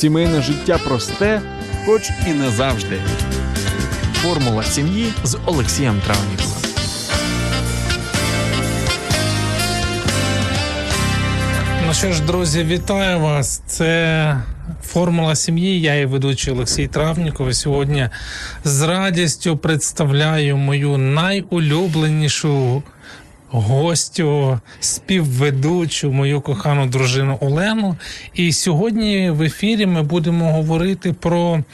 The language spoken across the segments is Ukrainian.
Сімейне життя просте, хоч і не завжди. Формула сім'ї з Олексієм Травніковим. Ну що ж, друзі, вітаю вас. Це формула сім'ї. Я і ведучий Олексій Травніков. Сьогодні з радістю представляю мою найулюбленішу гостю, співведучу, мою кохану дружину Олену. І сьогодні в ефірі ми будемо говорити про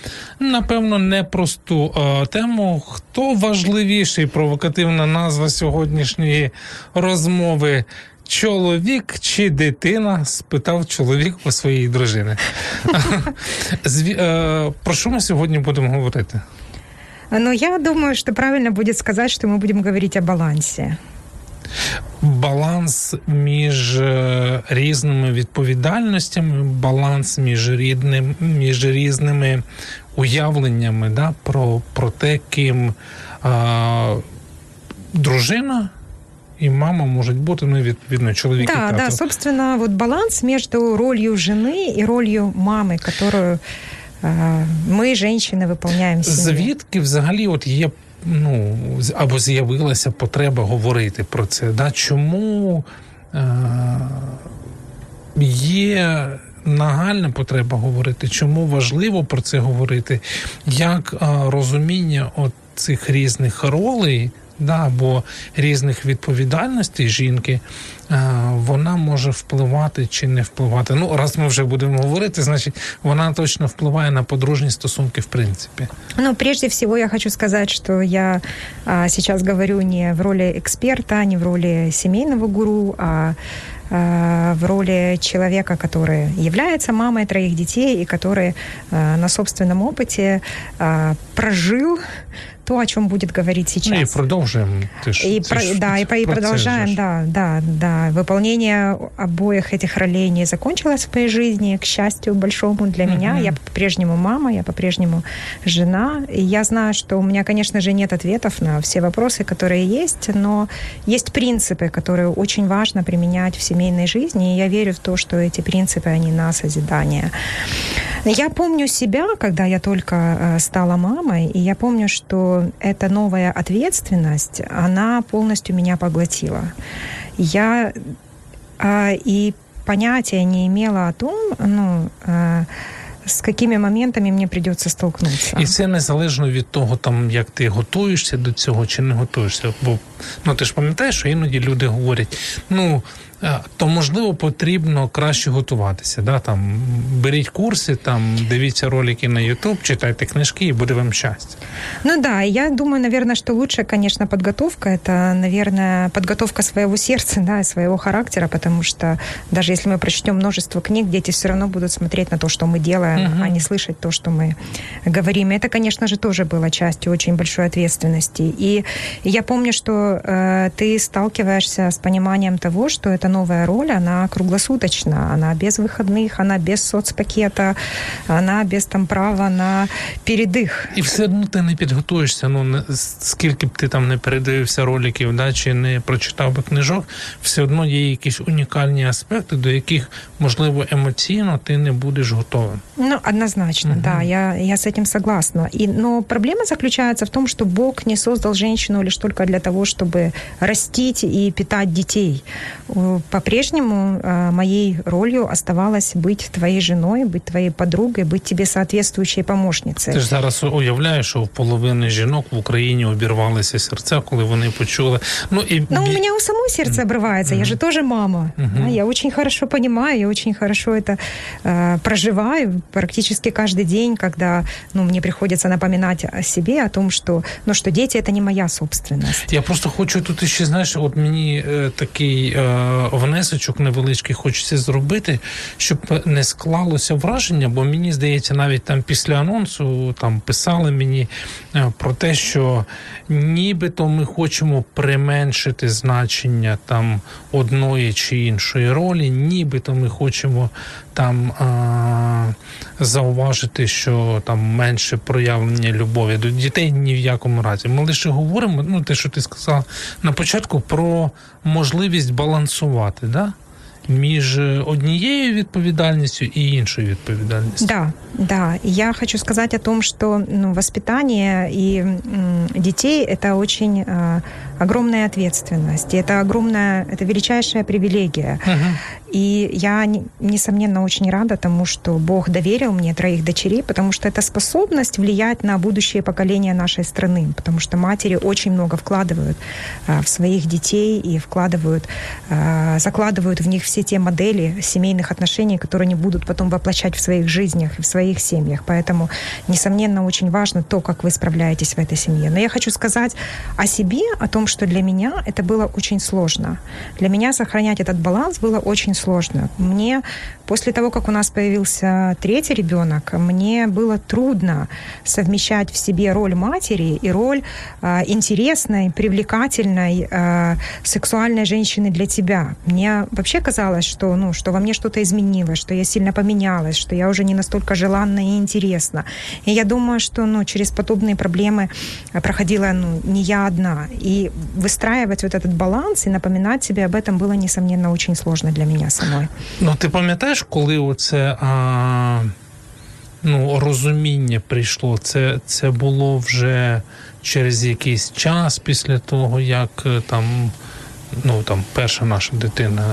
напевно непросту е, тему. Хто важливіший провокативна назва сьогоднішньої розмови? Чоловік чи дитина? спитав чоловік у своєї дружини. Е, Про що ми сьогодні будемо говорити? Но я думаю, что правильно будет сказать, что мы будем говорить о балансе. Баланс між е, різними відповідальностями, баланс між рідним, між різними уявленнями да, про, про те, ким а, дружина і мама можуть бути, ну, відповідно, чоловік і Да, тато. да, собственно, вот баланс между ролью жены и ролью мамы, которую э, мы, женщины, выполняем в семье. Звідки взагалі от є ну або з'явилася потреба говорити про це? Да? Чому е- є нагальна потреба говорити? Чому важливо про це говорити? Як е- розуміння от цих різних ролей? Да, або різних відповідальностей жінки, е, вона може впливати чи не впливати. Ну, раз ми вже будемо говорити, значить вона точно впливає на подружні стосунки, в принципі. Ну, прежде всего я хочу сказать, что я а, сейчас говорю не в роли эксперта, не в роли семейного гуру, а а, в роли человека, который является мамой троих детей и который а, на собственном опыте а, прожил то, о чем будет говорить сейчас. Ну і продовжуємо. Ти ж, И, це про- ж да, и, и продолжаем, да, да, да. Выполнение обоих этих ролей не закончилось в моей жизни, к счастью большому для меня. Мгм. Я по-прежнему мама, я по-прежнему жена. И я знаю, что у меня, конечно же, нет ответов на все вопросы, которые есть, но есть принципы, которые очень важно применять в семейной жизни. И я верю в то, что эти принципы, они на созидание. Я помню себя, когда я только э, стала мамой, и я помню, что эта новая ответственность, она полностью меня поглотила. Я а, и понятия не имела о том, ну, а, с какими моментами мне придется столкнуться. І це незалежно від того, там як ти готуєшся до цього чи не готуєшся. Бо ну ти ж пам'ятаєш, що іноді люди говорять: ну то можливо потрібно краще готуватися. Да? Там беріть курси, там дивіться ролики на YouTube, читайте книжки, і буде вам щастя. Ну да, и я думаю, наверное, что лучше, конечно, подготовка. Это, наверное, подготовка своего сердца, да, и своего характера, потому что даже если мы прочтем множество книг, дети все равно будут смотреть на то, что мы делаем, Мгм. а не слышать то, что мы говорим. И это, конечно же, тоже было частью очень большой ответственности. И я помню, что э, ты сталкиваешься с пониманием того, что эта новая роль, она круглосуточна, она без выходных, она без соцпакета, она без там права на передых. І все одно ти не підготуєшся. Ну не скільки б ти там не передивився роликів, да, чи не прочитав би книжок, все одно є якісь унікальні аспекти, до яких можливо емоційно ти не будеш готовим. Ну, однозначно, Мгм. да, я, я с этим согласна. И, но проблема заключается в том, что Бог не создал женщину лишь только для того, чтобы растить и питать детей. Э, По-прежнему э, моей ролью оставалось быть твоей женой, быть твоей подругой, быть тебе соответствующей помощницей. Ти ж зараз уявляєш, що у половини жінок в Україні обірвалися серця, коли вони почули. Ну і Но у бі- меня у самой сердце обрывается. Я же тоже мама. Мгм. Да, я очень хорошо понимаю, я очень хорошо это э, проживаю практически каждый день, когда ну, мне приходится напоминать о себе, о том, что, ну, что дети это не моя собственность. Я просто хочу тут ще, знаєш, от мені е, такий е, внесочок невеличкий хочеться зробити, щоб не склалося враження, бо мені здається, навіть там після анонсу там писали мені е, про те, що нібито ми хочемо применшити значення там одної чи іншої ролі, нібито ми хочемо там е, зауважити, що там менше проявлення любові до дітей ні в якому разі. Ми лише говоримо, ну те, що ти сказала на початку, про можливість балансувати, да? між однією відповідальністю і іншою відповідальністю. Да, да. Я хочу сказать о том, что ну, воспитание и м, детей это очень э, огромная ответственность. И это огромная, это величайшая привилегия. Угу. И я, не- несомненно, очень рада тому, что Бог доверил мне троих дочерей, потому что это способность влиять на будущее поколение нашей страны, потому что матери очень много вкладывают а, в своих детей и вкладывают, а, закладывают в них все те модели семейных отношений, которые они будут потом воплощать в своих жизнях и в своих семьях. Поэтому, несомненно, очень важно то, как вы справляетесь в этой семье. Но я хочу сказать о себе, о том, что для меня это было очень сложно. Для меня сохранять этот баланс было очень сложно. Мне после того, как у нас появился третий ребенок, мне было трудно совмещать в себе роль матери и роль а, интересной, привлекательной, а, сексуальной женщины для тебя. Мне вообще казалось, что, ну, что во мне что-то изменилось, что я сильно поменялась, что я уже не настолько желанна и интересна. И я думаю, что ну, через подобные проблемы а, проходила ну, не я одна. И выстраивать вот этот баланс и напоминать себе об этом было, несомненно, очень сложно для меня самой. Ну, ти пам'ятаєш, коли оце а, ну, розуміння прийшло? Це, це було вже через якийсь час після того, як е, там. Ну там перша наша дитина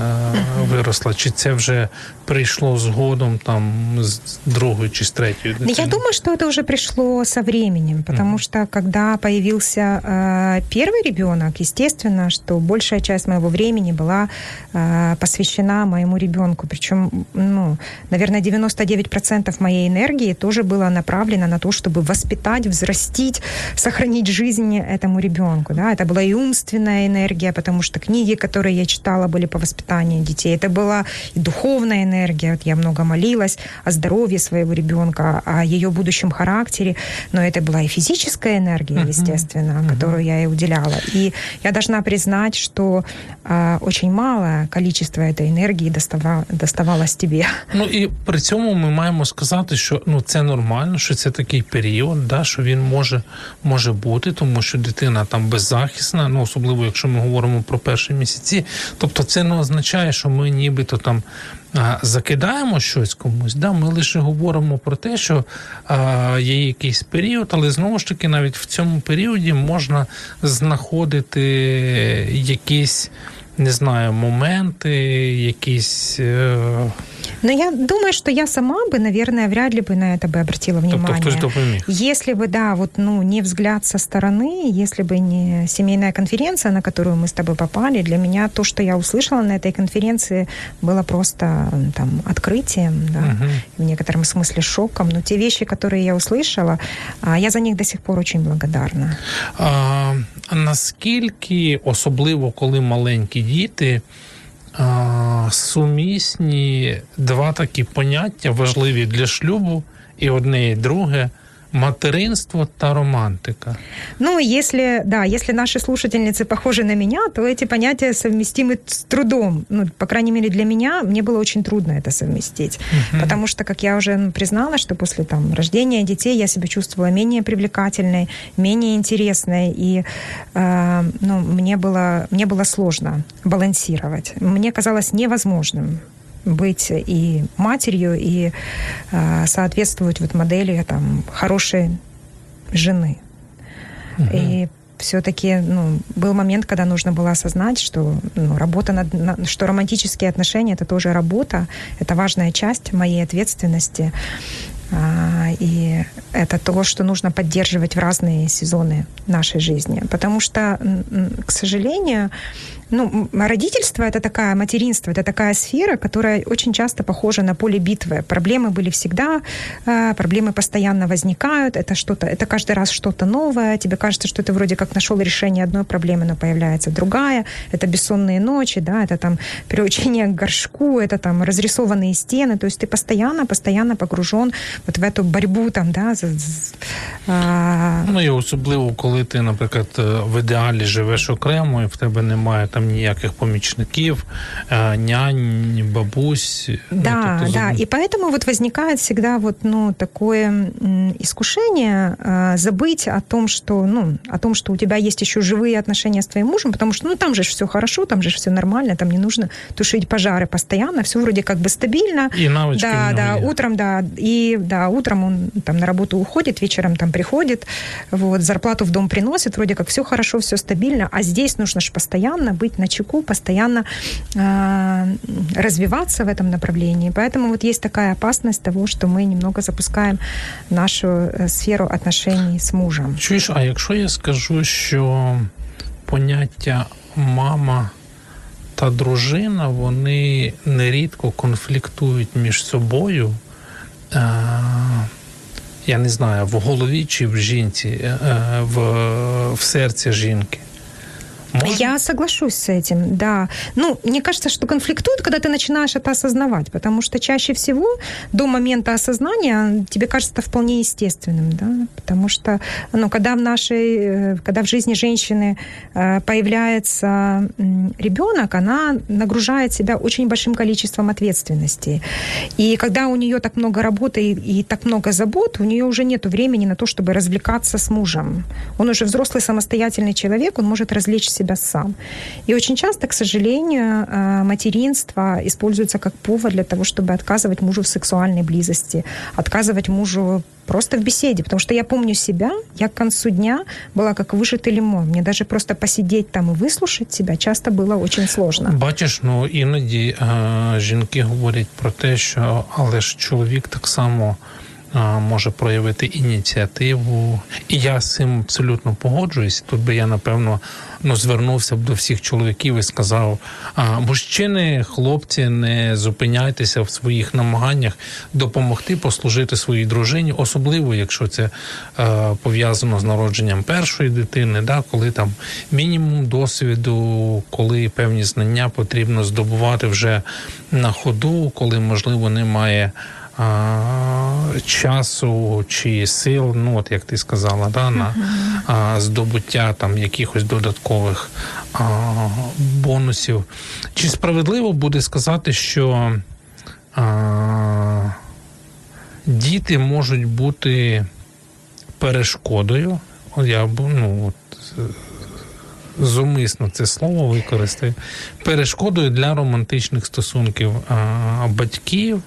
виросла, чи це вже прийшло згодом там з другої чи з третьої Ну, дитини? Я думаю, что это уже пришло со временем, потому Мгм. что когда появился э, первый ребенок, естественно, что большая часть моего времени была э, посвящена моему ребенку. Причем, ну, наверное, 99% моей энергии тоже было направлено на то, чтобы воспитать, взрастить, сохранить жизнь этому ребенку. Да? Это была и умственная энергия, потому что книги, которые я читала, были по воспитанию детей. Это была и духовная энергия. Вот я много молилась о здоровье своего ребенка, о ее будущем характере. Но это была и физическая энергия, Мгм. естественно, Мгм. которую я ей уделяла. И я должна признать, что а, очень малое количество этой энергии достава- доставалось тебе. Ну і при цьому ми маємо сказати, що ну це нормально, що це такий період, да, що він може, може бути, тому що дитина там беззахисна, ну особливо якщо ми говоримо про перші місяці. Тобто це не означає, що ми нібито там. Закидаємо щось комусь, да, ми лише говоримо про те, що є якийсь період, але знову ж таки, навіть в цьому періоді можна знаходити якісь, не знаю, моменти, якісь е, Но я думаю, что я сама бы, наверное, вряд ли бы на это бы обратила Тобто внимание. хтось допоміг. Если бы, да, вот, ну, не взгляд со стороны, если бы не семейная конференция, на которую мы с тобой попали, для меня то, что я услышала на этой конференции, было просто м, там открытием, да, Мгм. в некотором смысле шоком. Но те вещи, которые я услышала, а, я за них до сих пор очень благодарна. А, наскільки, особливо коли маленькі діти, а, сумісні два такі поняття важливі для шлюбу, і одне, і друге материнство та романтика. Ну, если, да, если наши слушательницы похожи на меня, то эти понятия совместимы с трудом. Ну, по крайней мере, для меня мне было очень трудно это совместить. Потому что, как я уже признала, что после там, рождения детей я себя чувствовала менее привлекательной, менее интересной, и э, ну, мне, было, мне было сложно балансировать. Мне казалось невозможным быть и матерью, и э, соответствовать вот модели там, хорошей жены. И все-таки ну, был момент, когда нужно было осознать, что ну, работа над, на- что романтические отношения это тоже работа, это важная часть моей ответственности. А, и это то, что нужно поддерживать в разные сезоны нашей жизни. Потому что, к сожалению, ну, м, родительство это такая, материнство это такая сфера, которая очень часто похожа на поле битвы. Проблемы были всегда, а, проблемы постоянно возникают, это что-то, это каждый раз что-то новое, тебе кажется, что ты вроде как нашел решение одной проблемы, но появляется другая, это бессонные ночи, да, это там приучение к горшку, это там разрисованные стены, то есть ты постоянно, постоянно погружен вот в эту борьбу там, да, за- з- а, Ну і особливо, коли ти, наприклад, е, в ідеалі живеш окремо, і в тебе немає там ніяких помічників, е, нянь, бабусь. Ну, да, ну, тобто, да. И поэтому вот возникает всегда вот, ну, такое искушение э, забыть о том, что, ну, о том, что у тебя есть еще живые отношения с твоим мужем, потому что, ну, там же все хорошо, там же все нормально, там не нужно тушить пожары постоянно, все вроде как бы стабильно. И навычки Да, да, утром, да, и, да, утром он там на работу уходит, вечером там приходит, вот, зарплату в дом приносит, вроде как все хорошо, все стабильно, а здесь нужно же постоянно быть на чеку, постоянно э, развиваться в этом направлении. Поэтому вот есть такая опасность того, что мы немного запускаем нашу э, сферу отношений з мужем. Чуєш, а якщо я скажу, що поняття мама та дружина, вони нерідко конфліктують між собою. Е, я не знаю, в голові чи в жінці, е, в, в серці жінки. Можно? Я соглашусь с этим, да. Ну, мне кажется, что конфликтует, когда ты начинаешь это осознавать, потому что чаще всего до момента осознания тебе кажется это вполне естественным, да, потому что, ну, когда в нашей, э, когда в жизни женщины э, появляется ребенок, она нагружает себя очень большим количеством ответственности. И когда у нее так много работы и, и так много забот, у нее уже нет времени на то, чтобы развлекаться с мужем. Он уже взрослый самостоятельный человек, он может развлечь себя себя сам. И очень часто, к сожалению, э, материнство используется как повод для того, чтобы отказывать мужу в сексуальной близости, отказывать мужу просто в беседе, потому что я помню себя, я к концу дня была как выжатый лимон. Мне даже просто посидеть там и выслушать себя часто было очень сложно. Бачиш, ну іноді е, жінки говорять про те, що але ж чоловік так само може проявити ініціативу. І я з цим абсолютно погоджуюсь. Тут би я напевно ну, звернувся б до всіх чоловіків і сказав: а, мужчини, хлопці, не зупиняйтеся в своїх намаганнях допомогти послужити своїй дружині, особливо якщо це е, пов'язано з народженням першої дитини, да, коли там мінімум досвіду, коли певні знання потрібно здобувати вже на ходу, коли можливо немає часу чи сил, ну от як ти сказала, да, на а, здобуття там якихось додаткових а, бонусів. Чи справедливо буде сказати, що а, діти можуть бути перешкодою? Я ну, от, Зумисно це слово використаю перешкодою для романтичних стосунків а, батьків,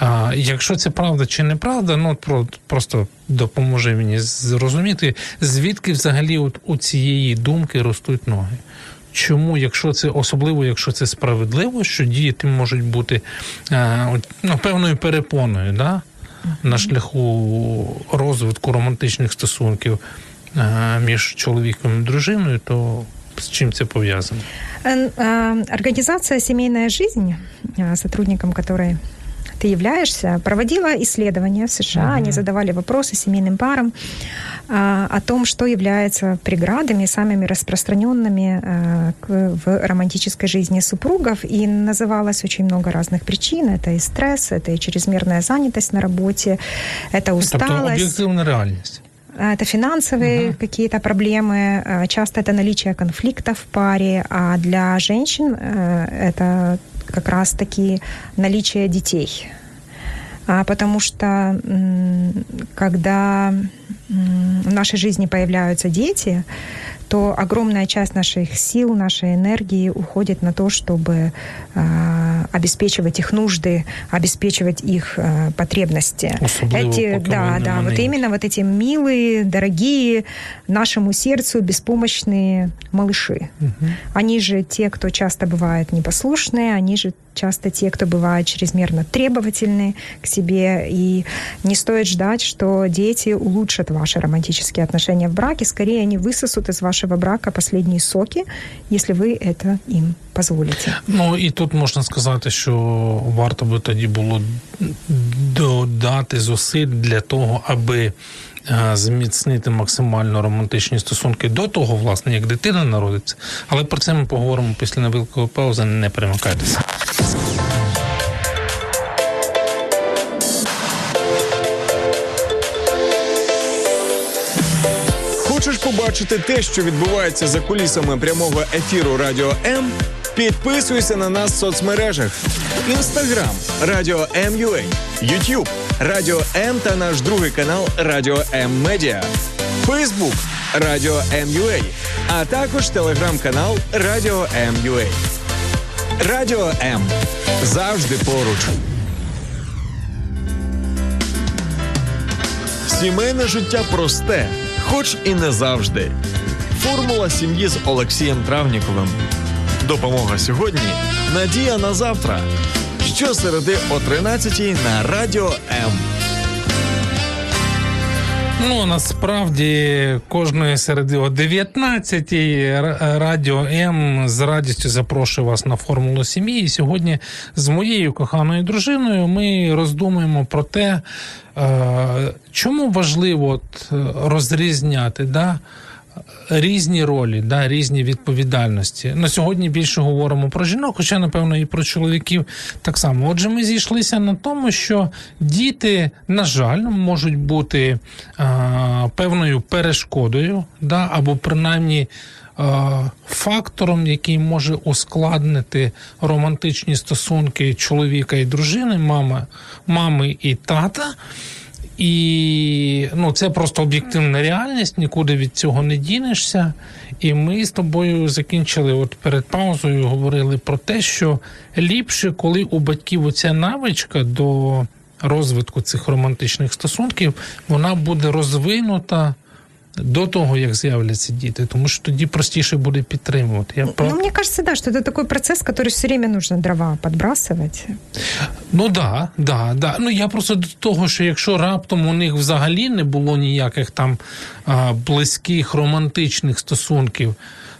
а, Якщо це правда чи неправда, ну про просто допоможи мені зрозуміти, звідки взагалі от у цієї думки ростуть ноги. Чому, якщо це особливо, якщо це справедливо, що діти можуть бути а, ну, певною перепоною да, на шляху розвитку романтичних стосунків а, між чоловіком і дружиною, то з чим це пов'язано? Організація Сімейна жизнь, сотрудником которой ты являешься, проводила исследования в США. Mm-hmm. Они задавали вопросы семейным парам а, о том, что является преградами, самыми распространенными а, к, в романтической жизни супругов. И называлось очень много разных причин. Это и стресс, это и чрезмерная занятость на работе, это усталость. Это реальность. Это финансовые uh-huh. какие-то проблемы, часто это наличие конфликта в паре, а для женщин это как раз-таки наличие детей. А, потому что когда в нашей жизни появляются дети, то огромная часть наших сил, нашей энергии уходит на то, чтобы э, обеспечивать их нужды, обеспечивать их э, потребности. Особливо, эти, да, да, вот именно вот эти милые, дорогие нашему сердцу беспомощные малыши. Угу. Они же те, кто часто бывает непослушные, они же часто те, кто бывает чрезмерно требовательны к себе, и не стоит ждать, что дети улучшат ваши романтические отношения в браке, скорее они высосут из вашего брака последние соки, если ви это їм дозволите. Ну і тут можна сказати, що варто би тоді було додати зусиль для того, аби Е, зміцнити максимально романтичні стосунки до того, власне, як дитина народиться. Але про це ми поговоримо після невеликої паузи. Не перемикайтеся. Хочеш побачити те, що відбувається за кулісами прямого ефіру Радіо М, підписуйся на нас в соцмережах: Інстаграм Радіо М.Ю.А., Ютуб Радіо М та наш другий канал Радіо М Медіа, Фейсбук Радіо М.Ю.А., а також телеграм-канал Радіо М.Ю.А. Радіо М завжди поруч. Сімейне життя просте, хоч і не завжди. Формула сім'ї з Олексієм Травніковим. Допомога сьогодні. Надія на завтра. Щосереди о 13 на Радіо М. Ну насправді кожної середи о 19-й радіо М з радістю запрошую вас на формулу сім'ї. І сьогодні з моєю коханою дружиною ми роздумуємо про те, е, чому важливо розрізняти да, різні ролі, да, різні відповідальності. На сьогодні більше говоримо про жінок, хоча, напевно, і про чоловіків так само. Отже, ми зійшлися на тому, що діти, на жаль, можуть бути а, певною перешкодою, да, або принаймні. Фактором, який може ускладнити романтичні стосунки чоловіка і дружини, мами, мами і тата. І ну, це просто об'єктивна реальність, нікуди від цього не дінешся. І ми з тобою закінчили от перед паузою, говорили про те, що ліпше, коли у батьків оця навичка до розвитку цих романтичних стосунків, вона буде розвинута до того, як з'являться діти, тому що тоді простіше буде підтримувати. Я ну, мне кажется, да, что это такой процесс, который все время нужно дрова подбрасывать. Ну да, да, да. Ну я просто до того, що якщо раптом у них взагалі не було ніяких там а, близьких романтичних стосунків.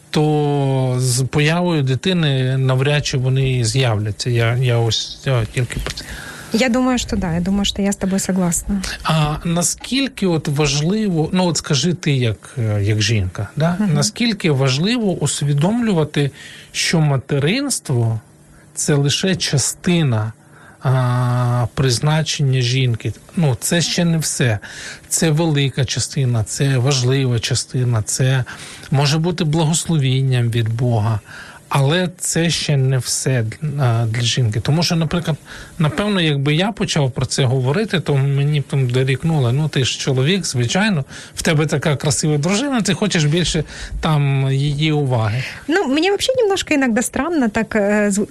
То з появою дитини навряд чи вони з'являться. Я я ось я тільки про це. я думаю, що да. Я думаю, що я з тобою согласна. А наскільки от важливо, ну от скажи ти, як е, як жінка, да? Угу. наскільки важливо усвідомлювати, що материнство це лише частина а, Призначення жінки, ну це ще не все. Це велика частина, це важлива частина, це може бути благословінням від Бога. Але це ще не все для жінки. Тому що, наприклад, напевно, якби я почав про це говорити, то мені б там дорікнули, ну ти ж чоловік, звичайно, в тебе така красива дружина, ти хочеш більше там її уваги. Ну, мені вообще немножко иногда странно, так,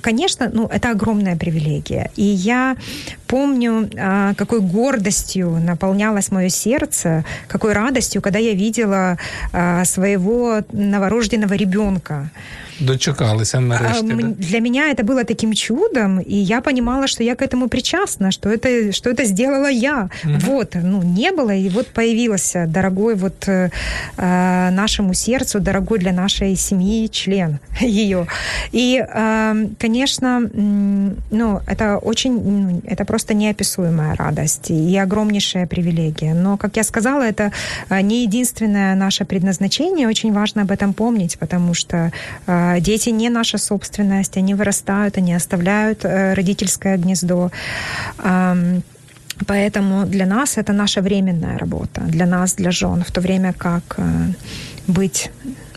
конечно, ну, это огромная привилегия. И я помню, какой гордостью наполнялось мое сердце, какой радостью, когда я видела своего новорожденного ребенка. Дочекалися нарешті. Да? Для меня это было таким чудом, и я понимала, что я к этому причастна, что это, что это сделала я. Угу. Вот, ну, не было, и вот появился дорогой вот э, нашему сердцу, дорогой для нашей семьи член ее. И, э, конечно, ну, это очень, ну, это просто неописуемая радость и огромнейшая привилегия. Но, как я сказала, это не единственное наше предназначение, очень важно об этом помнить, потому что э, Дети не наша собственность, они вырастают, они оставляют э, родительское гнездо. Поэтому для нас это наша временная работа, для нас, для жен, в то время как э, быть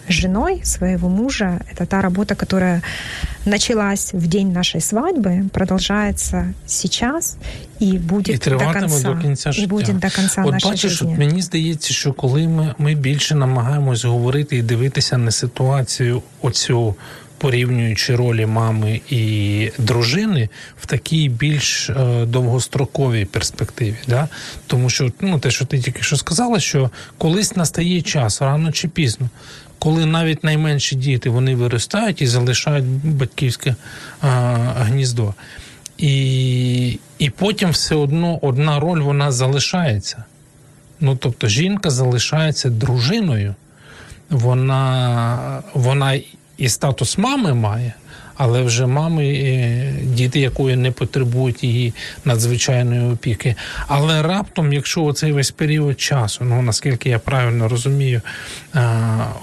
женой своего мужа. Это та работа, которая началась в день нашей свадьбы, продолжается сейчас і буде і до конца. до кінця життя. І буде до конца От бачиш, життя. от мені здається, що коли ми, ми більше намагаємось говорити і дивитися на ситуацію оцю. Порівнюючи ролі мами і дружини в такій більш е, довгостроковій перспективі, да тому що ну те, що ти тільки що сказала, що колись настає час рано чи пізно, коли навіть найменші діти вони виростають і залишають батьківське а, гніздо. І і потім все одно одна роль вона залишається. Ну, тобто жінка залишається дружиною, вона, вона і статус мами має, але вже мами, е, діти якої не потребують її надзвичайної опіки. Але раптом, якщо оцей весь період часу, ну наскільки я правильно розумію,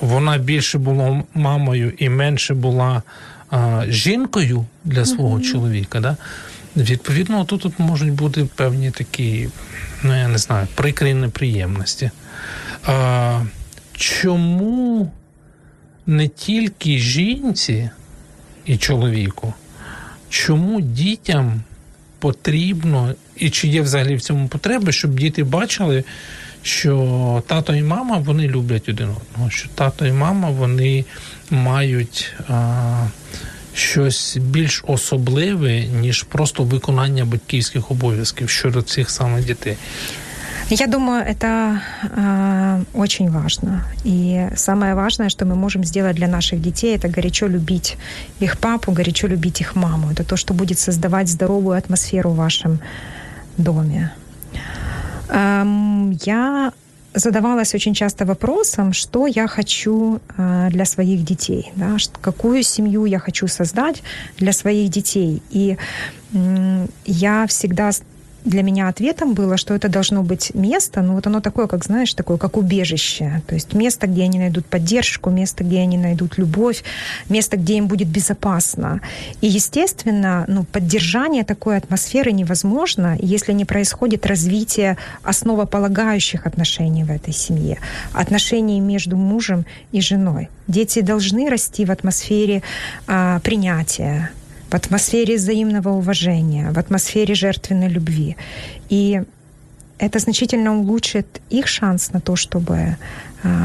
вона більше була мамою і менше була жінкою для свого mm-hmm. чоловіка, да? відповідно, тут, тут можуть бути певні такі, ну я не знаю, прикрі неприємності. чому не тільки жінці і чоловіку, чому дітям потрібно, і чи є взагалі в цьому потреба, щоб діти бачили, що тато і мама вони люблять один одного, що тато і мама вони мають а, щось більш особливе, ніж просто виконання батьківських обов'язків щодо цих самих дітей. Я думаю, это э, очень важно. И самое важное, что мы можем сделать для наших детей, это горячо любить их папу, горячо любить их маму. Это то, что будет создавать здоровую атмосферу в вашем доме. Эм, я задавалась очень часто вопросом, что я хочу э, для своих детей, да, какую семью я хочу создать для своих детей. И я всегда для меня ответом было, что это должно быть место, ну вот оно такое, как знаешь, такое, как убежище. То есть место, где они найдут поддержку, место, где они найдут любовь, место, где им будет безопасно. И, естественно, ну, поддержание такой атмосферы невозможно, если не происходит развитие основополагающих отношений в этой семье, отношений между мужем и женой. Дети должны расти в атмосфере а, принятия, в атмосфере взаимного уважения, в атмосфере жертвенной любви. И это значительно улучшит их шанс на то, чтобы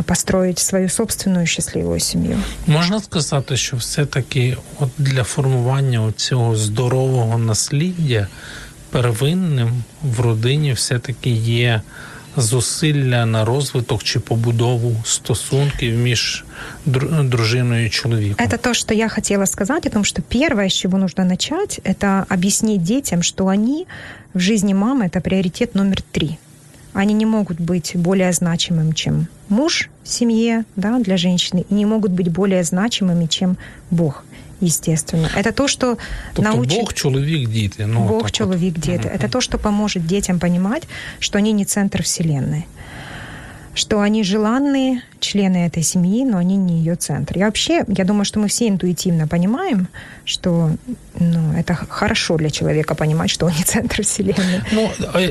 построить свою собственную щасливу сім'ю. Можна сказати, що все-таки от для формування цього здорового насліддя первинним в родині все-таки є зусилля на розвиток чи побудову стосунків між дружиною и человеком. Это то, что я хотела сказать, о том, что первое, с чего нужно начать, это объяснить детям, что они в жизни мамы это приоритет номер три. Они не могут быть более значимым, чем муж в семье да, для женщины, и не могут быть более значимыми, чем Бог естественно. Это то, что тобто научит... Бог, человек, дети. Ну, Бог, человек, вот. дети. Это то, что поможет детям понимать, что они не центр Вселенной что они желанные члены этой семьи, но они не ее центр. Я вообще, я думаю, что мы все интуитивно понимаем, что ну, это хорошо для чоловіка понимать, що вони центр вселенной. Ну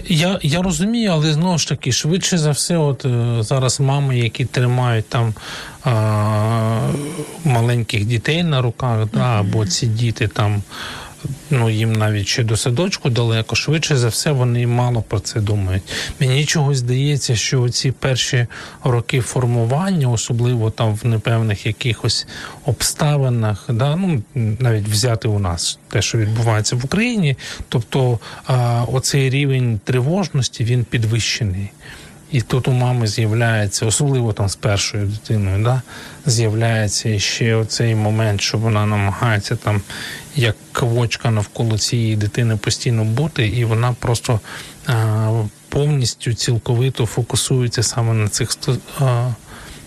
я я розумію, але знову ж таки, швидше за все, от зараз мами, які тримають там а, маленьких дітей на руках, да, або ці діти там ну їм навіть ще до садочку далеко, швидше за все, вони мало про це думають. Мені чогось здається, що ці перші роки формування, особливо там в непевних якихось обставинах, да, ну навіть взяти у нас те, що відбувається в Україні, тобто а, оцей рівень тривожності він підвищений. І тут у мами з'являється, особливо там з першою дитиною, да, з'являється ще оцей момент, що вона намагається там як квочка навколо цієї дитини постійно бути, і вона просто а, повністю цілковито фокусується саме на цих а,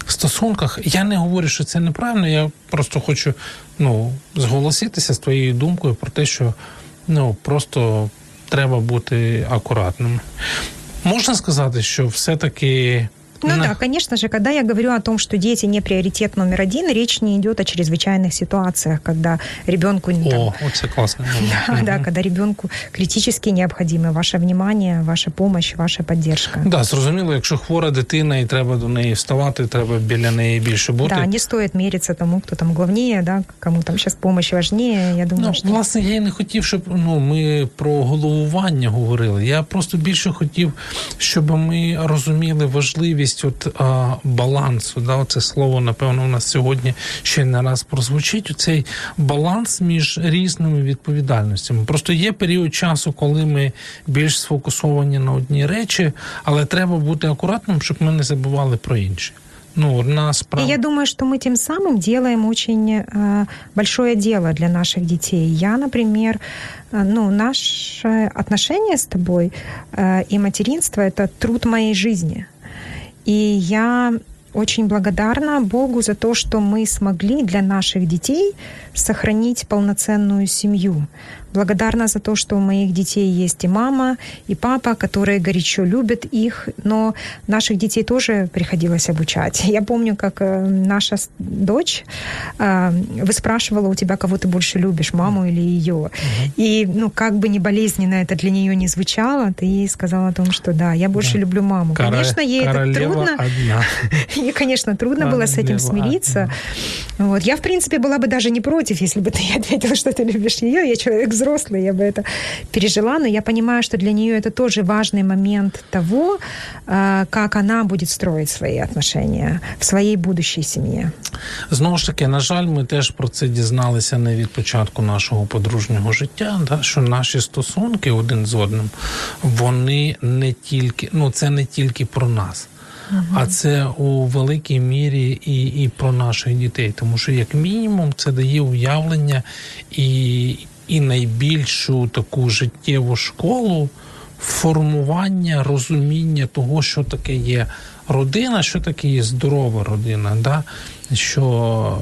стосунках. Я не говорю, що це неправильно. Я просто хочу ну, зголоситися з твоєю думкою про те, що ну просто треба бути акуратним. Можна сказати, що все-таки Ну да, конечно же, когда я говорю о том, что дети не приоритет номер один, речь не идет о чрезвычайных ситуациях, когда ребенку... О, там, это классно. Да, угу. да, когда ребенку критически необходимо ваше внимание, ваша помощь, ваша поддержка. Да, зрозуміло, якщо хвора дитина і треба до неї вставати, треба біля неї більше бути. Да, не стоит мериться тому, хто там главніє, да, кому там зараз помощь важніє. Я думаю, ну, що... власне, я і не хотів, щоб ну, ми про головування говорили. Я просто більше хотів, щоб ми розуміли важливість можливість от а, балансу. Да, Це слово, напевно, у нас сьогодні ще не раз прозвучить. Цей баланс між різними відповідальностями. Просто є період часу, коли ми більш сфокусовані на одні речі, але треба бути акуратним, щоб ми не забували про інші. Ну, одна справа. Я думаю, что мы тем самым делаем очень э, большое дело для наших детей. Я, например, э, ну, наше отношение с тобой э, и материнство – это труд моей жизни. И я очень благодарна Богу за то, что мы смогли для наших детей сохранить полноценную семью. Благодарна за то, что у моих детей есть и мама, и папа, которые горячо любят их, но наших детей тоже приходилось обучать. Я помню, как э, наша дочь э, выспрашивала у тебя, кого ты больше любишь, маму или ее. И, ну, как бы не болезненно это для нее не звучало, ты ей сказала о том, что да, я больше да. люблю маму. Кора... Конечно, ей это трудно. Одна. Ей, конечно, трудно было с этим смириться. Вот. Я, в принципе, была бы даже не против, если бы ты ответила, что ты любишь ее. Я человек взрослый, я бы это пережила, но я понимаю, что для нее это тоже важный момент того, э, как она будет строить свои отношения в своей будущей сім'ї. Знову ж таки, на жаль, ми теж про це дізналися не від початку нашого подружнього життя, да, що наші стосунки один з одним, вони не тільки, ну це не тільки про нас. А це у великій мірі і і про наших дітей, тому що як мінімум це дає уявлення і і найбільшу таку життєву школу формування розуміння того, що таке є родина, що таке є здорова родина. Да? Що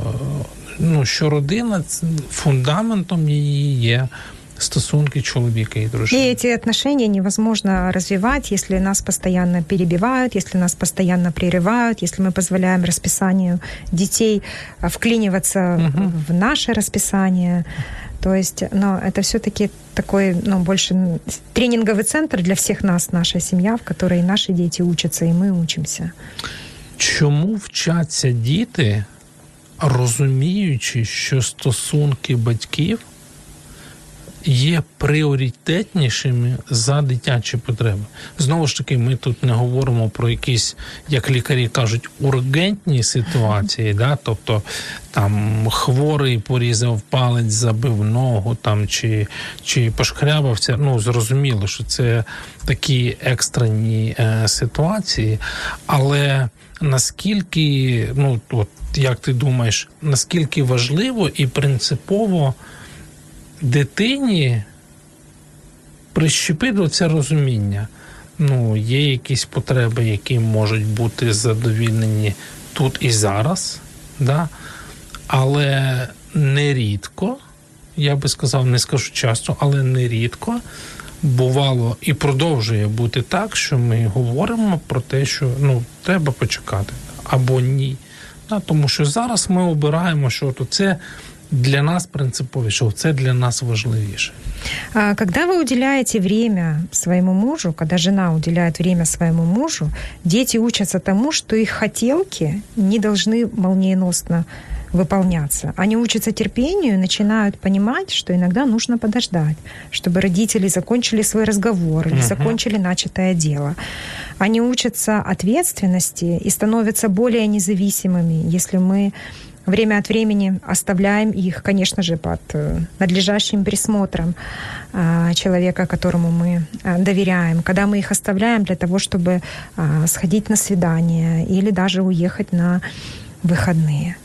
ну, що родина фундаментом її є стосунки человека и дружины. И эти отношения невозможно развивать, если нас постоянно перебивают, если нас постоянно прерывают, если мы позволяем расписанию детей вклиниваться угу. в наше расписание. То есть, но это все-таки такой, ну, больше тренинговый центр для всех нас, наша семья, в которой наши дети учатся, и мы учимся. Чому вчаться діти, розуміючи, що стосунки батьків є пріоритетнішими за дитячі потреби. Знову ж таки, ми тут не говоримо про якісь, як лікарі кажуть, ургентні ситуації, да? тобто там хворий порізав палець, забив ногу там чи чи пошкрябався. Ну зрозуміло, що це такі екстрені е, ситуації, але наскільки, ну от як ти думаєш, наскільки важливо і принципово дитині прищепити це розуміння. Ну, є якісь потреби, які можуть бути задовільнені тут і зараз, да? але нерідко, я би сказав, не скажу часто, але нерідко бувало і продовжує бути так, що ми говоримо про те, що ну, треба почекати або ні. Да? Тому що зараз ми обираємо, що то це для нас принциповіше, це для нас важливіше. А когда вы уделяете время своему мужу, когда жена уделяет время своему мужу, дети учатся тому, что их хотелки не должны молниеносно выполняться. Они учатся терпению и начинают понимать, что иногда нужно подождать, чтобы родители закончили свой разговор или uh-huh. закончили начатое дело. Они учатся ответственности и становятся более независимыми, если мы время от времени оставляем их, конечно же, под э, надлежащим присмотром а, человека, которому мы а, доверяем. Когда мы их оставляем для того, чтобы а, сходить на свидание или даже уехать на выходные.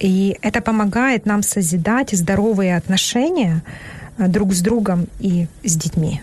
И это помогает нам созидать здоровые отношения друг с другом и с детьми.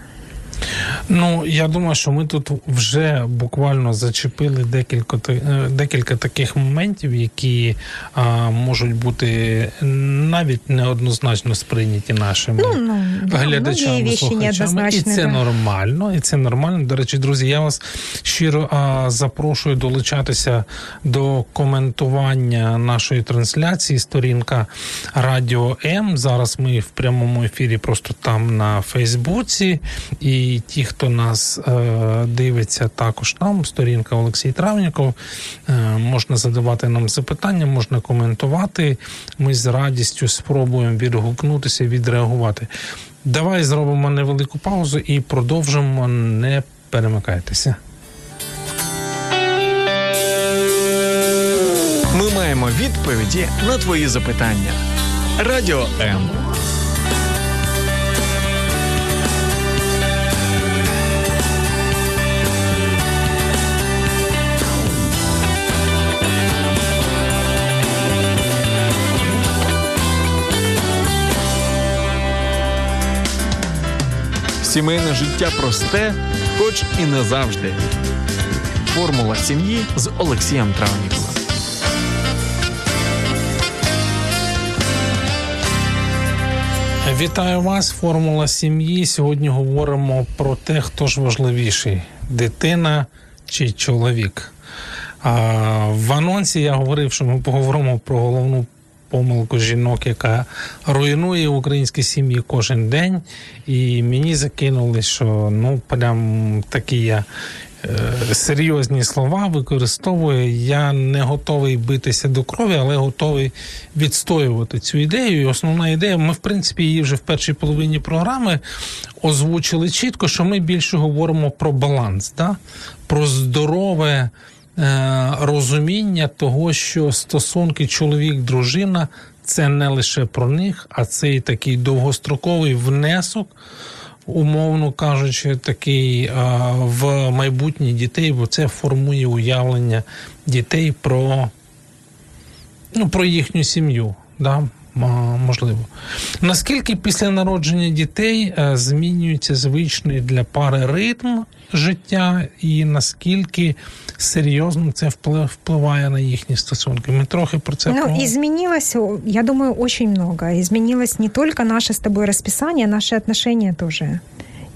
Ну я думаю, що ми тут вже буквально зачепили декілька е, декілька таких моментів, які а, можуть бути навіть неоднозначно сприйняті нашими ну, ну, глядачами ну, слухачами. І це да. нормально. І це нормально. До речі, друзі, я вас щиро а, запрошую долучатися до коментування нашої трансляції. Сторінка Радіо М. Зараз ми в прямому ефірі просто там на Фейсбуці. І і ті, хто нас е, дивиться, також там сторінка Олексій Травніков. Е, можна задавати нам запитання, можна коментувати. Ми з радістю спробуємо відгукнутися, відреагувати. Давай зробимо невелику паузу і продовжимо. Не перемикайтеся. Ми маємо відповіді на твої запитання. Радіо М. Сімейне життя просте, хоч і не завжди. Формула сім'ї з Олексієм Травніковим. Вітаю вас, формула сім'ї. Сьогодні говоримо про те, хто ж важливіший: дитина чи чоловік. А в анонсі я говорив, що ми поговоримо про головну помилку жінок, яка руйнує українські сім'ї кожен день. І мені закинули, що ну прям такі я. е, Серйозні слова використовую. Я не готовий битися до крові, але готовий відстоювати цю ідею. І основна ідея, ми в принципі її вже в першій половині програми озвучили чітко, що ми більше говоримо про баланс, да? про здорове розуміння того, що стосунки чоловік-дружина це не лише про них, а це і такий довгостроковий внесок. Умовно кажучи, такий в майбутнє дітей, бо це формує уявлення дітей про, ну, про їхню сім'ю. Да? Можливо. Наскільки після народження дітей е, змінюється звичний для пари ритм життя, і наскільки серйозно це впливає на їхні стосунки? Ми трохи про це Ну, І изменилось, я думаю, очень много. Изменилось не только наше с тобой расписание, наши отношения тоже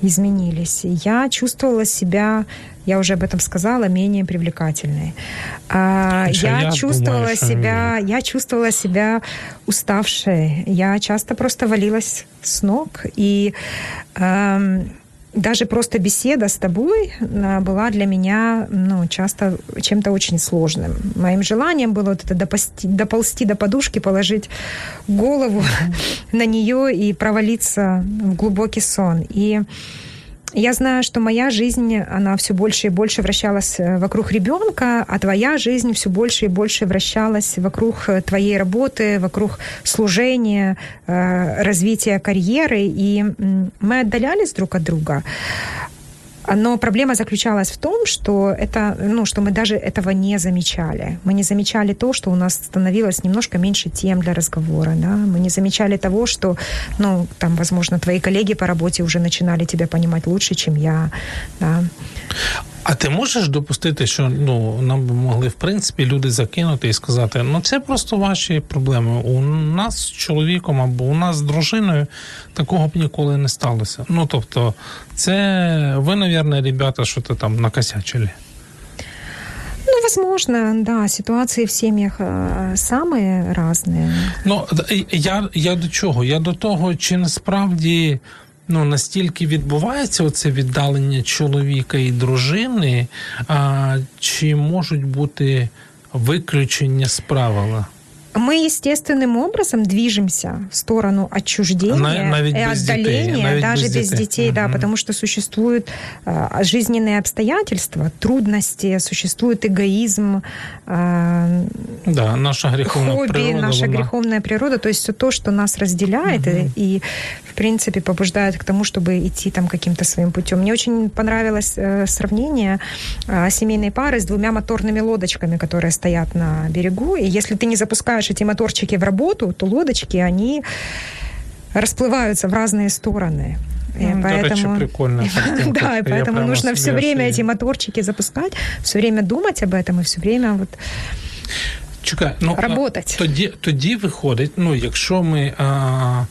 изменились. Я чувствовала себя, я уже об этом сказала, менее привлекательной. А, Хотя я я чувствовала думаю, себя, я чувствовала себя уставшей. Я часто просто валилась с ног и эм, даже просто беседа с тобой а, была для меня ну, часто чем-то очень сложным. Моим желанием было вот это допасти- доползти до подушки, положить голову на нее и провалиться в глубокий сон. И я знаю, что моя жизнь, она все больше и больше вращалась э, вокруг ребенка, а твоя жизнь все больше и больше вращалась вокруг э, твоей работы, вокруг служения, э, развития карьеры. И мы отдалялись друг от друга. Но проблема заключалась в том, что это, ну, что мы даже этого не замечали. Мы не замечали то, что у нас становилось немножко меньше тем для разговора. Да? Мы не замечали того, что, ну, там, возможно, твои коллеги по работе уже начинали тебя понимать лучше, чем я. Да? А ти можеш допустити, що ну нам би могли в принципі люди закинути і сказати: ну це просто ваші проблеми. У нас з чоловіком або у нас з дружиною такого б ніколи не сталося. Ну тобто, це ви, навірно, ребята, що то там накосячили. Ну, возможно, да, ситуации в семьях э, самые разные. Ну д- я, я до чого? Я до того, чи насправді ну настільки відбувається оце віддалення чоловіка і дружини, а, чи можуть бути виключення з правила? Мы естественным образом движемся в сторону отчуждения На- навіть и без детей, отдаления, навіть даже без без, детей. детей, да, Мгм. потому что существуют э, жизненные обстоятельства, трудности, существует эгоизм, э, Да, наша гріховна хобби, природа. наша вона... греховная природа, то есть все то, что нас разделяет и, и, в принципе, побуждает к тому, чтобы идти там каким-то своим путем. Мне очень понравилось э, сравнение э, семейной пары с двумя моторными лодочками, которые стоят на берегу, и если ты не запускаешь эти моторчики в работу, то лодочки, они расплываются в разные стороны. И Ну, до речі, поэтому... прикольна картинка. Да, и Я поэтому прямо нужно собі все время аж і- эти моторчики запускать, все время думать об этом и все время вот Чекай, ну, а Работать. Тоді, тоді виходить, ну, якщо ми а,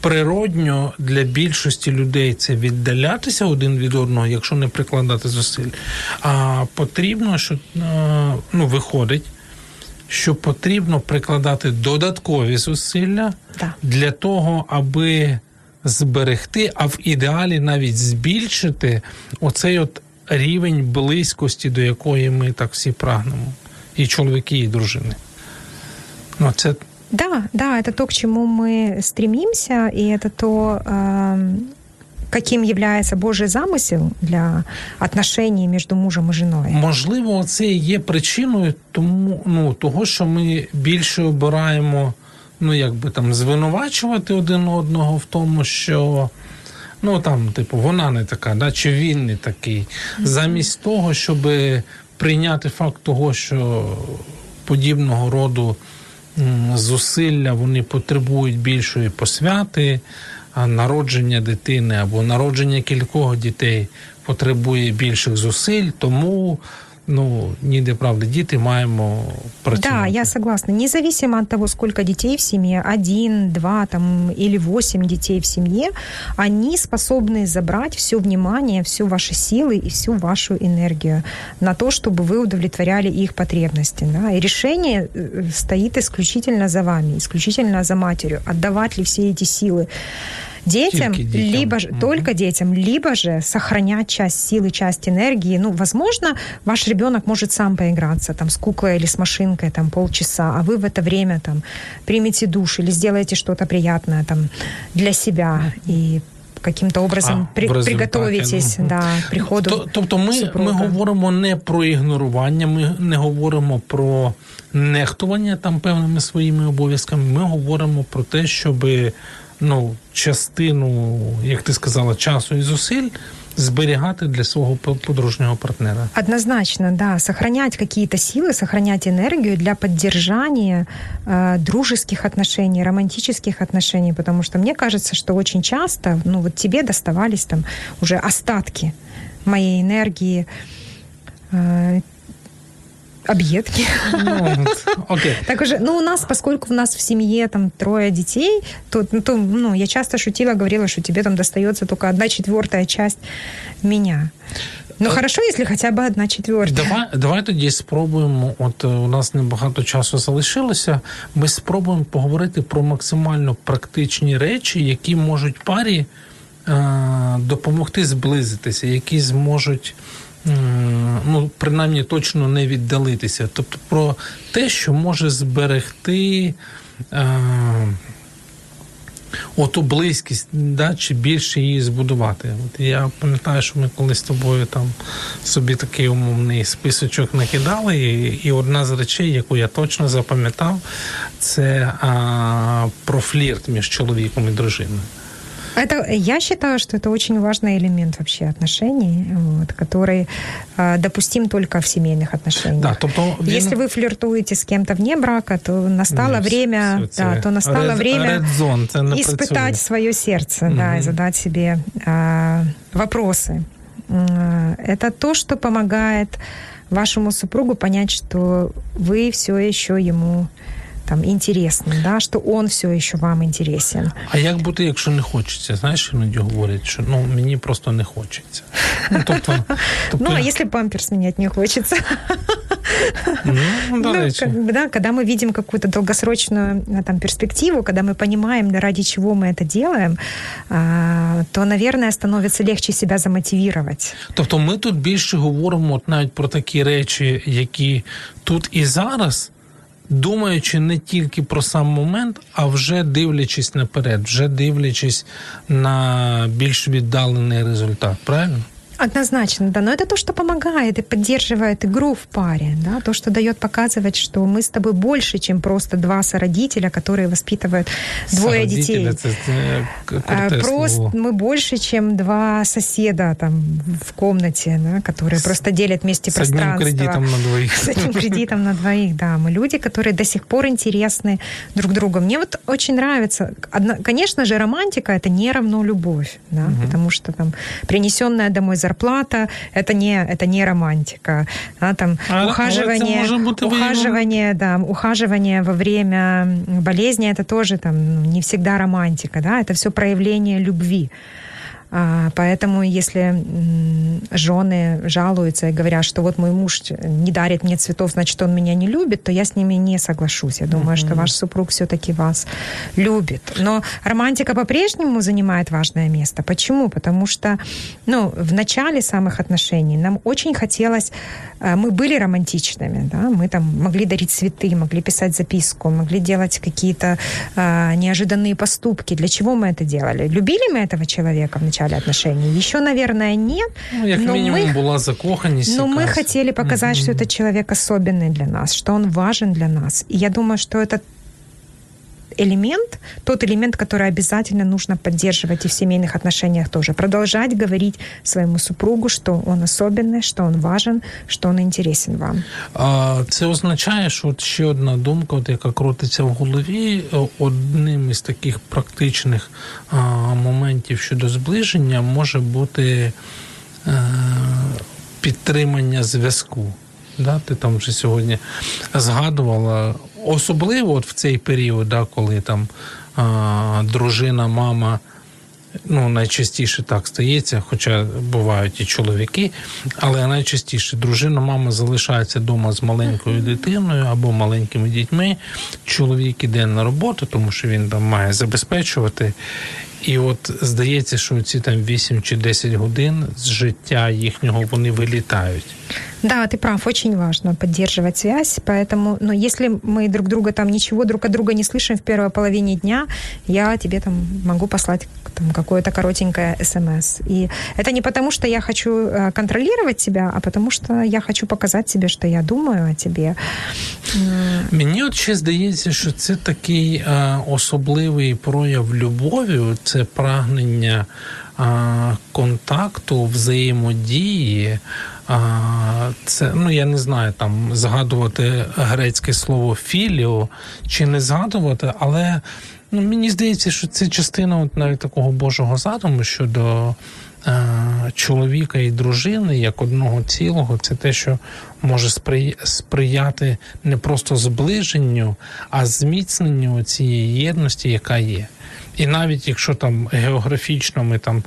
природньо для більшості людей це віддалятися один від одного, якщо не прикладати зусиль, а потрібно, що а, ну, виходить, що потрібно прикладати додаткові зусилля Да. для того, аби зберегти, а в ідеалі навіть збільшити оцей от рівень близькості, до якої ми так всі прагнемо. І чоловіки, і дружини. Ну, це Да, да, это то, к чему мы стремимся, и это то, каким является Божий замысел для отношений между мужем и женой. можливо, це є причиною тому, ну, того, що ми більше обираємо, ну, якби там звинувачувати один одного в тому, що. Ну там, типу, вона не така, да, чи він не такий. Замість того, щоб прийняти факт того, що подібного роду м, зусилля вони потребують більшої посвяти, народження дитини або народження кількох дітей потребує більших зусиль, тому ну ніде правда, діти маємо працювати. Да, я согласна. Независимо от того, сколько детей в семье, один, два там, или восемь детей в семье, они способны забрать все внимание, всю ваши силы и всю вашу энергию на то, чтобы вы удовлетворяли их потребности. Да? И решение э, стоит исключительно за вами, исключительно за матерью. Отдавать ли все эти силы детям, Только детям. либо же Мгм. только детям, либо же сохранять часть силы, часть энергии. Ну, возможно, ваш ребенок может сам поиграться там с куклой или с машинкой там полчаса, а вы в это время там примете душ или сделаете что-то приятное там для себя и каким-то образом А, при- в результаті, приготовитесь ну, да, к приходу. То- Тобто ми, супруга. ми говоримо не про ігнорування, ми не говоримо про нехтування там певними своїми обов'язками. Ми говоримо про те, щоб ну, частину, як ти сказала, часу і зусиль зберігати для свого по- подружнього партнера. Однозначно, да. Сохранять какие-то силы, сохранять энергию для поддержания э, дружеских отношений, романтических отношений, потому что мне кажется, что очень часто, ну вот тебе доставались там уже остатки моей энергии, э, объедки. Ну, от. Так уже, ну, у нас, поскольку у нас в семье там трое детей, то, ну, то, ну, я часто шутила, говорила, что тебе там достается только одна четвертая часть меня. Ну, хорошо, если хотя бы одна четвертая. Давай, давай тоді спробуємо. От е, у нас небагато часу залишилося. Ми спробуємо поговорити про максимально практичні речі, які можуть парі е, допомогти зблизитися, які зможуть. Ну, принаймні точно не віддалитися. Тобто про те, що може зберегти е, оту близькість, да, чи більше її збудувати. От я пам'ятаю, що ми колись з тобою там собі такий умовний списочок накидали, і, і одна з речей, яку я точно запам'ятав, це а, про флірт між чоловіком і дружиною. Это, я считаю, что это очень важный элемент вообще отношений, вот, который э, допустим только в семейных отношениях. Да, тобто він... Если вы флиртуете с кем-то вне брака, то настало Ні, время, все це да, то настало red- время red zone, це не працює. испытать свое сердце, да, Мгм. и задать себе а, вопросы. М, Это то, что помогает вашему супругу понять, что вы все еще ему там интересны, да, что он все еще вам интересен. А як бути, якщо не хочеться? Знаєш, іноді говорять, що ну мені просто не хочеться. Ну, тобто, тобто Ну, а если памперс менять не хочется? ну, до Ну, речі. как бы, да, когда мы видим какую-то долгосрочную а, там, перспективу, когда мы понимаем, да, ради чего мы это делаем, а, то, наверное, становится легче себя замотивировать. Тобто ми тут більше говоримо от навіть про такі речі, які тут і зараз, думаючи не тільки про сам момент, а вже дивлячись наперед, вже дивлячись на більш віддалений результат. Правильно? Однозначно, да. Но это то, что помогает и поддерживает игру в паре, да, то, что дает показывать, что мы с тобой больше, чем просто два сородителя, которые воспитывают двое детей. Це, це А, Просто мы больше, чем два соседа там в комнате, да, которые просто делят вместе одним пространство. кредитом на двоїх. С этим кредитом на двоих, да. Мы люди, которые до сих пор интересны друг другу. Мне вот очень нравится. Одно- конечно же, романтика это не равно любовь, да, потому что там принесенная домой зарплата это не это не романтика, да, там А- але ухаживание, ухаживание, да, ухаживание во время болезни это тоже там ну, не всегда романтика, да, это все проявление любви. А, Поэтому, если жены жалуются и говорят, что вот мой муж не дарит мне цветов, значит, он меня не любит, то я с ними не соглашусь. Я думаю, что ваш супруг все-таки вас любит. Но романтика по-прежнему занимает важное место. Почему? Потому что ну, в начале самых отношений нам очень хотелось... э, Мы были романтичными, да? мы там могли дарить цветы, могли писать записку, могли делать какие-то э, неожиданные поступки. Для чего мы это делали? Любили мы этого человека в начале отношений? Еще, наверное, нет. Ну, як но мінімум, мы була закоханість. но мы якась. хотели показать, что этот человек особенный для нас, что он важен для нас. И я думаю, что этот элемент, тот элемент, который обязательно нужно поддерживать и в семейных отношениях тоже. Продолжать говорить своему супругу, что он особенный, что он важен, что он интересен вам. А, Це означає, що от ще одна думка, от яка крутиться в голові, е, одним із таких практичних а, моментів щодо зближення може бути е, підтримання зв'язку. Да? Ти там вже сьогодні згадувала. Особливо от в цей період, да, коли там а, дружина, мама. Ну, найчастіше так стається, хоча бувають і чоловіки, але найчастіше дружина, мама залишається вдома з маленькою дитиною або маленькими дітьми. Чоловік іде на роботу, тому що він там має забезпечувати. І от здається, що ці там 8 чи 10 годин з життя їхнього вони вилітають. Да, ты прав, очень важно поддерживать связь, поэтому, ну, если мы друг друга там ничего друг от друга не слышим в первой половине дня, я тебе там могу послать там какое-то коротенькое смс. И это не потому, что я хочу э, контролировать тебя, а потому что я хочу показать тебе, что я думаю о тебе. Мені от ще здається, що це такий е, особливий прояв любові, це прагнення е, контакту, взаємодії. А, Це ну я не знаю там згадувати грецьке слово філіо чи не згадувати, але ну мені здається, що це частина от навіть такого божого задуму щодо чоловіка і дружини як одного цілого. Це те, що може сприяти не просто зближенню, а зміцненню цієї єдності, яка є. І навіть якщо там географічно ми там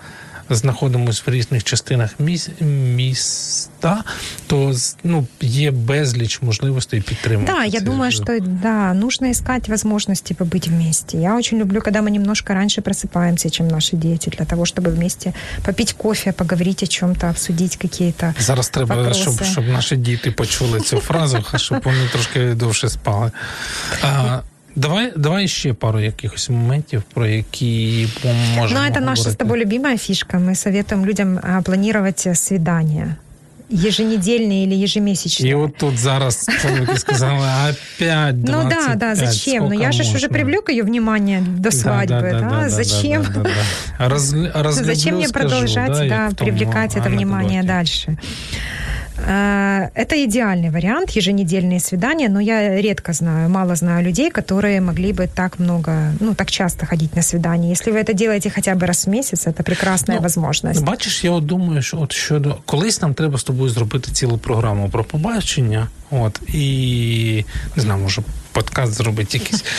знаходимося в різних частинах міста, то ну, є безліч можливостей підтримувати. Да, я думаю, что да, нужно искать возможности побыть вместе. Я очень люблю, когда мы немножко раньше просыпаемся, чем наши дети, для того, чтобы вместе попить кофе, поговорить о чем-то, обсудить какие-то Зараз треба, вопроси. щоб, щоб наші діти почули цю фразу, щоб вони трошки довше спали. А, Давай, давай ще пару якихось моментів, про які можемо Ну, это говорити. наша с тобой любимая фишка. Мы советуем людям а, планировать свидания. Еженедельные или ежемесячные. І от тут зараз чоловіки сказали, опять 25. Ну да, да, зачем? Ну я же ж уже привлек ее внимание до свадьбы, да? зачем? Да, да, да. Раз, разлюблю, Зачем мне скажу, продолжать, да, да, як в тому привлекать это внимание анекдоті. дальше? Э, Это идеальный вариант, еженедельные свидания, но я редко знаю, мало знаю людей, которые могли бы так много, ну, так часто ходить на свидания. Если вы это делаете хотя бы раз в месяц, это прекрасная Ну, возможность. Бачиш, я от думаю, що от щодо колись нам треба з тобою зробити цілу програму про побачення. От і не знаю, може подкаст зробити якийсь.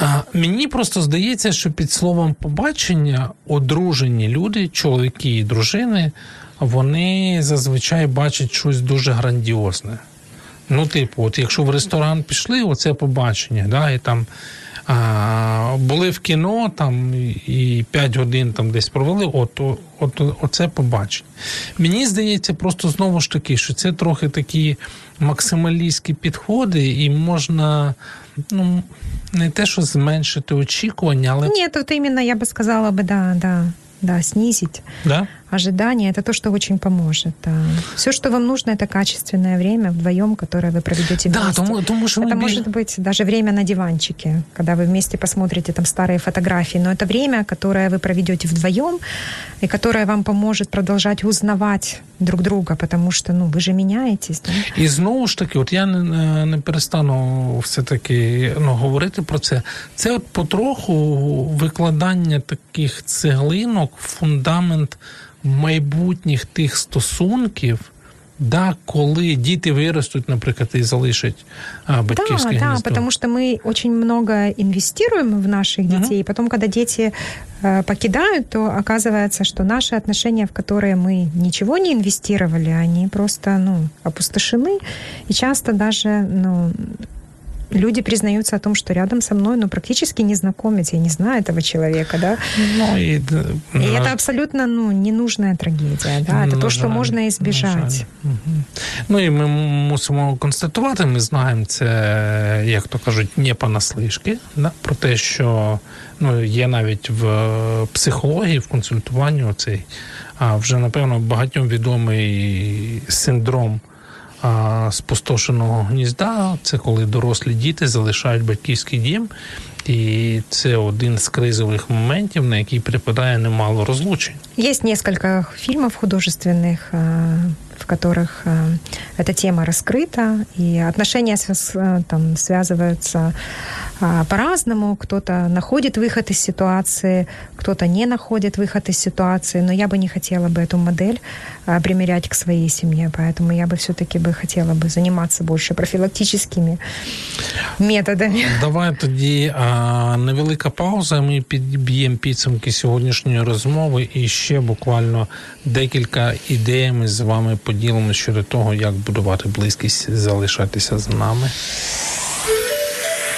А, мені просто здається, що під словом побачення одружені люди, чоловіки і дружини, вони зазвичай бачать щось дуже грандіозне. Ну, типу, от якщо в ресторан пішли, оце побачення, да, і там а, були в кіно там і 5 годин там десь провели, от, от, от оце побачення. Мені здається, просто знову ж таки, що це трохи такі максималістські підходи, і можна ну, не те, що зменшити очікування, але Нет, вот именно я бы сказала бы, да, да, да, снизить да? ожидания. Это то, что очень поможет. Да. Все, что вам нужно, это качественное время вдвоем, которое вы проведете Да, вместе. тому, тому що ми Это біль- может быть даже время на диванчике, когда вы вместе посмотрите там старые фотографии. Но это время, которое вы проведете вдвоем и которое вам поможет продолжать узнавать друг друга, потому что ну вы же меняетесь. Да? І знову ж таки, от я не, не- не перестану все-таки ну, говорити про це. Це от потроху викладання таких цеглинок, в фундамент майбутніх тих стосунків, да, коли діти виростуть, наприклад, і залишать а, батьківське Да, да, гніздо. потому что мы очень много инвестируем в наших Мгм. детей. И потом, когда дети э, покидают, то оказывается, что наши отношения, в которые мы ничего не инвестировали, они просто ну, опустошены. И часто даже ну, люди признаются о том, что рядом со мной ну, практически незнакомец, я не знаю этого человека. Да? Ну, і, д- И на это абсолютно ну, ненужная трагедия. Да? Это На то, что жаль, можно на избежать. жаль. Мгм. Ну і ми мусимо констатувати, ми знаємо це, як то кажуть, не понаслишки, да? про те, що ну, є навіть в психології, в консультуванні оцей, а вже напевно багатьом відомий синдром. А, спустошеного гнізда це коли дорослі діти залишають батьківський дім, і це один з кризових моментів, на який припадає немало розлучень. Есть несколько фильмов художественных, э, в которых э, эта тема раскрыта, и отношения связ- э, там связываются а, по-разному. Кто-то находит выход из ситуации, кто-то не находит выход из ситуации. Но я бы не хотела бы эту модель а, примерять к своей семье, поэтому я бы все-таки бы хотела бы заниматься больше профилактическими методами. Давай тоді а, невелика пауза. Ми підб'ємо підсумки сьогоднішньої розмови і ще буквально декілька ідей ми з вами поділимо щодо того, як будувати близькість, залишатися з нами.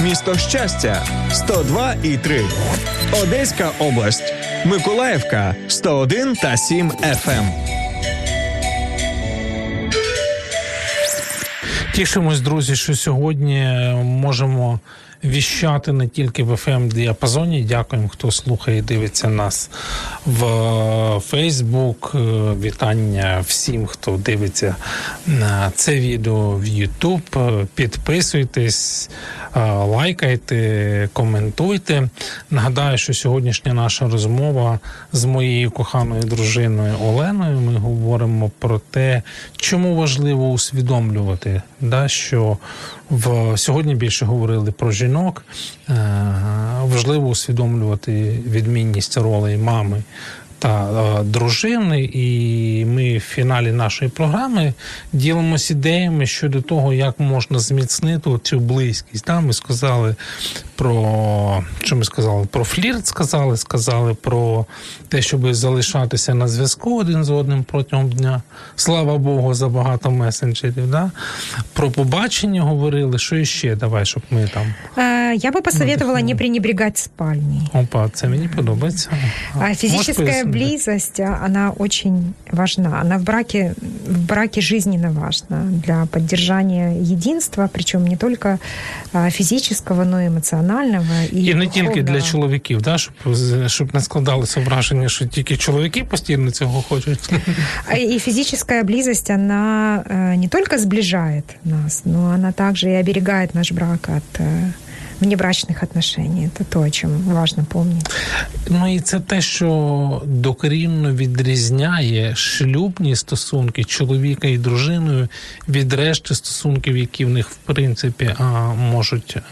місто Щастя 102 і 3. Одеська область, Миколаївка 101 та 7 FM. Тішимось, друзі, що сьогодні можемо віщати не тільки в fm діапазоні. Дякуємо, хто слухає і дивиться нас в Фейсбук. Вітання всім, хто дивиться на це відео в Ютуб. Підписуйтесь, лайкайте, коментуйте. Нагадаю, що сьогоднішня наша розмова з моєю коханою дружиною Оленою. Ми говоримо про те, чому важливо усвідомлювати, да, що в сьогодні більше говорили про жінок. Е, важливо усвідомлювати відмінність ролей мами та е, дружини, і ми в фіналі нашої програми ділимося ідеями щодо того, як можна зміцнити цю близькість. Да? Ми сказали про що ми сказали? Про флірт сказали, сказали про те, щоб залишатися на зв'язку один з одним протягом дня. Слава Богу, за багато месенджерів. Да? Про побачення говорили. Що іще? Давай, щоб ми там. А, Я бы посоветовала не пренебрегать спальней. Опа, це мені подобається. А физическая близость, она очень важна. Она в браке, в браке жизненно важна для поддержания единства, причем не только а, физического, но и эмоционального. И, і не тільки для чоловіків, да, щоб, щоб не складалося враження, що тільки чоловіки постійно цього хочуть. И физическая близость, она не только сближает нас, но она также и оберегает наш брак от внебрачних отношений. Це то, о чому важливо пам'ятати. Ну і це те, що докорінно відрізняє шлюбні стосунки чоловіка і дружиною від решти стосунків, які в них в принципі можуть е,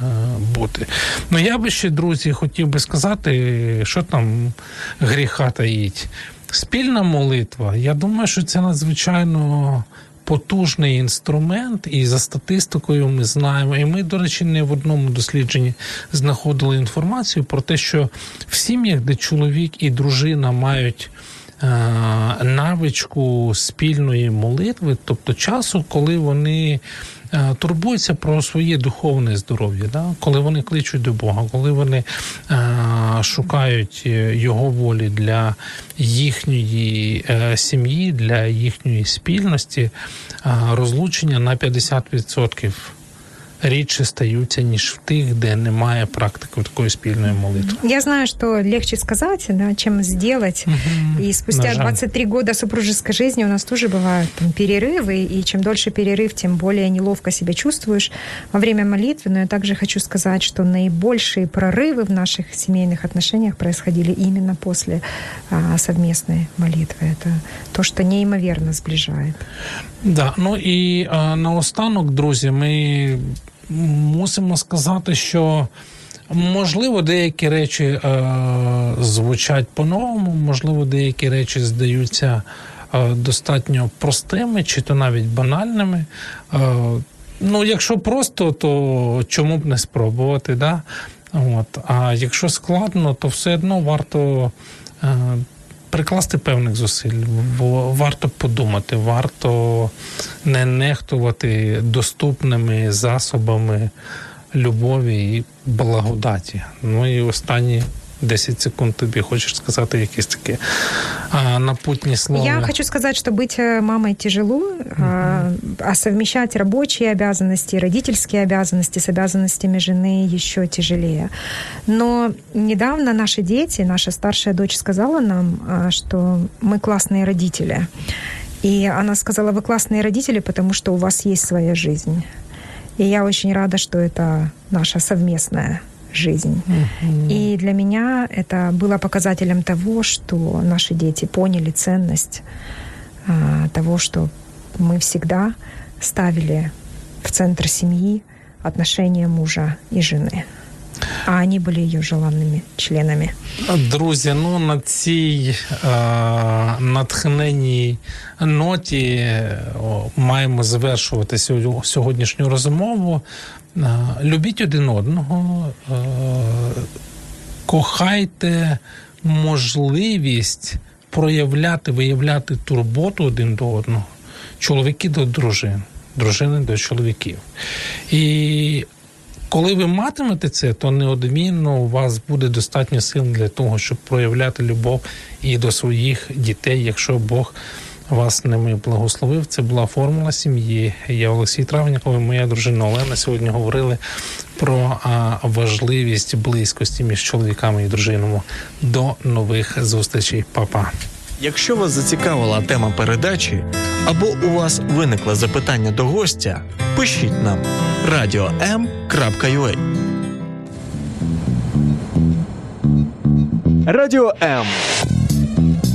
бути. Ну я би ще, друзі, хотів би сказати, що там гріха таїть. Спільна молитва. Я думаю, що це надзвичайно потужний інструмент, і за статистикою ми знаємо. І ми, до речі, не в одному дослідженні знаходили інформацію про те, що в сім'ях, де чоловік і дружина мають. Е, навичку спільної молитви, тобто часу, коли вони турбуються про своє духовне здоров'я, да? коли вони кличуть до Бога, коли вони е, шукають е, його волі для їхньої сім'ї, для їхньої спільності, розлучення на 50% рідше стаються, ніж в тих, де немає практики такої спільної молитви. Я знаю, что легче сказать, да, чем сделать. Угу. И спустя 23 года супружеской жизни у нас тоже бывают там, перерывы, и чем дольше перерыв, тем более неловко себя чувствуешь во время молитвы. Но я также хочу сказать, что наибольшие прорывы в наших семейных отношениях происходили именно после а, совместной молитвы. Это то, что неимоверно сближает. Да, ну і а, наостанок, друзі, ми мусимо сказати, що можливо деякі речі е, звучать по-новому, можливо, деякі речі здаються е, достатньо простими чи то навіть банальними. Е, ну, якщо просто, то чому б не спробувати? Да? От. А якщо складно, то все одно варто. Прикласти певних зусиль, бо варто подумати, варто не нехтувати доступними засобами любові і благодаті. Ну і останні 10 секунд тобі хочеш сказати якісь такі а, напутні слова. Я хочу сказать, что быть э, мамой тяжело, а, а совмещать рабочие обязанности, родительские обязанности с обязанностями жены еще тяжелее. Но недавно наши дети, наша старшая дочь сказала нам, а, что мы классные родители. И она сказала, вы классные родители, потому что у вас есть своя жизнь. И я очень рада, что это наша совместная жизнь. И для меня это было показателем того, что наши дети поняли ценность а, того, что мы всегда ставили в центр семьи отношения мужа и жены. А они были ее желанными членами. Друзі, ну на цій е, натхненній ноті о, маємо завершувати сьогодні- сьогоднішню розмову. Любіть один одного, кохайте можливість проявляти, виявляти турботу один до одного, чоловіки до дружин, дружини до чоловіків. І коли ви матимете це, то неодмінно у вас буде достатньо сил для того, щоб проявляти любов і до своїх дітей, якщо Бог вас ними благословив. Це була формула сім'ї. Я Олексій Травніков і моя дружина Олена сьогодні говорили про важливість близькості між чоловіками і дружинами. До нових зустрічей, Па-па. Якщо вас зацікавила тема передачі або у вас виникло запитання до гостя, пишіть нам radio.m.ua Радіо М.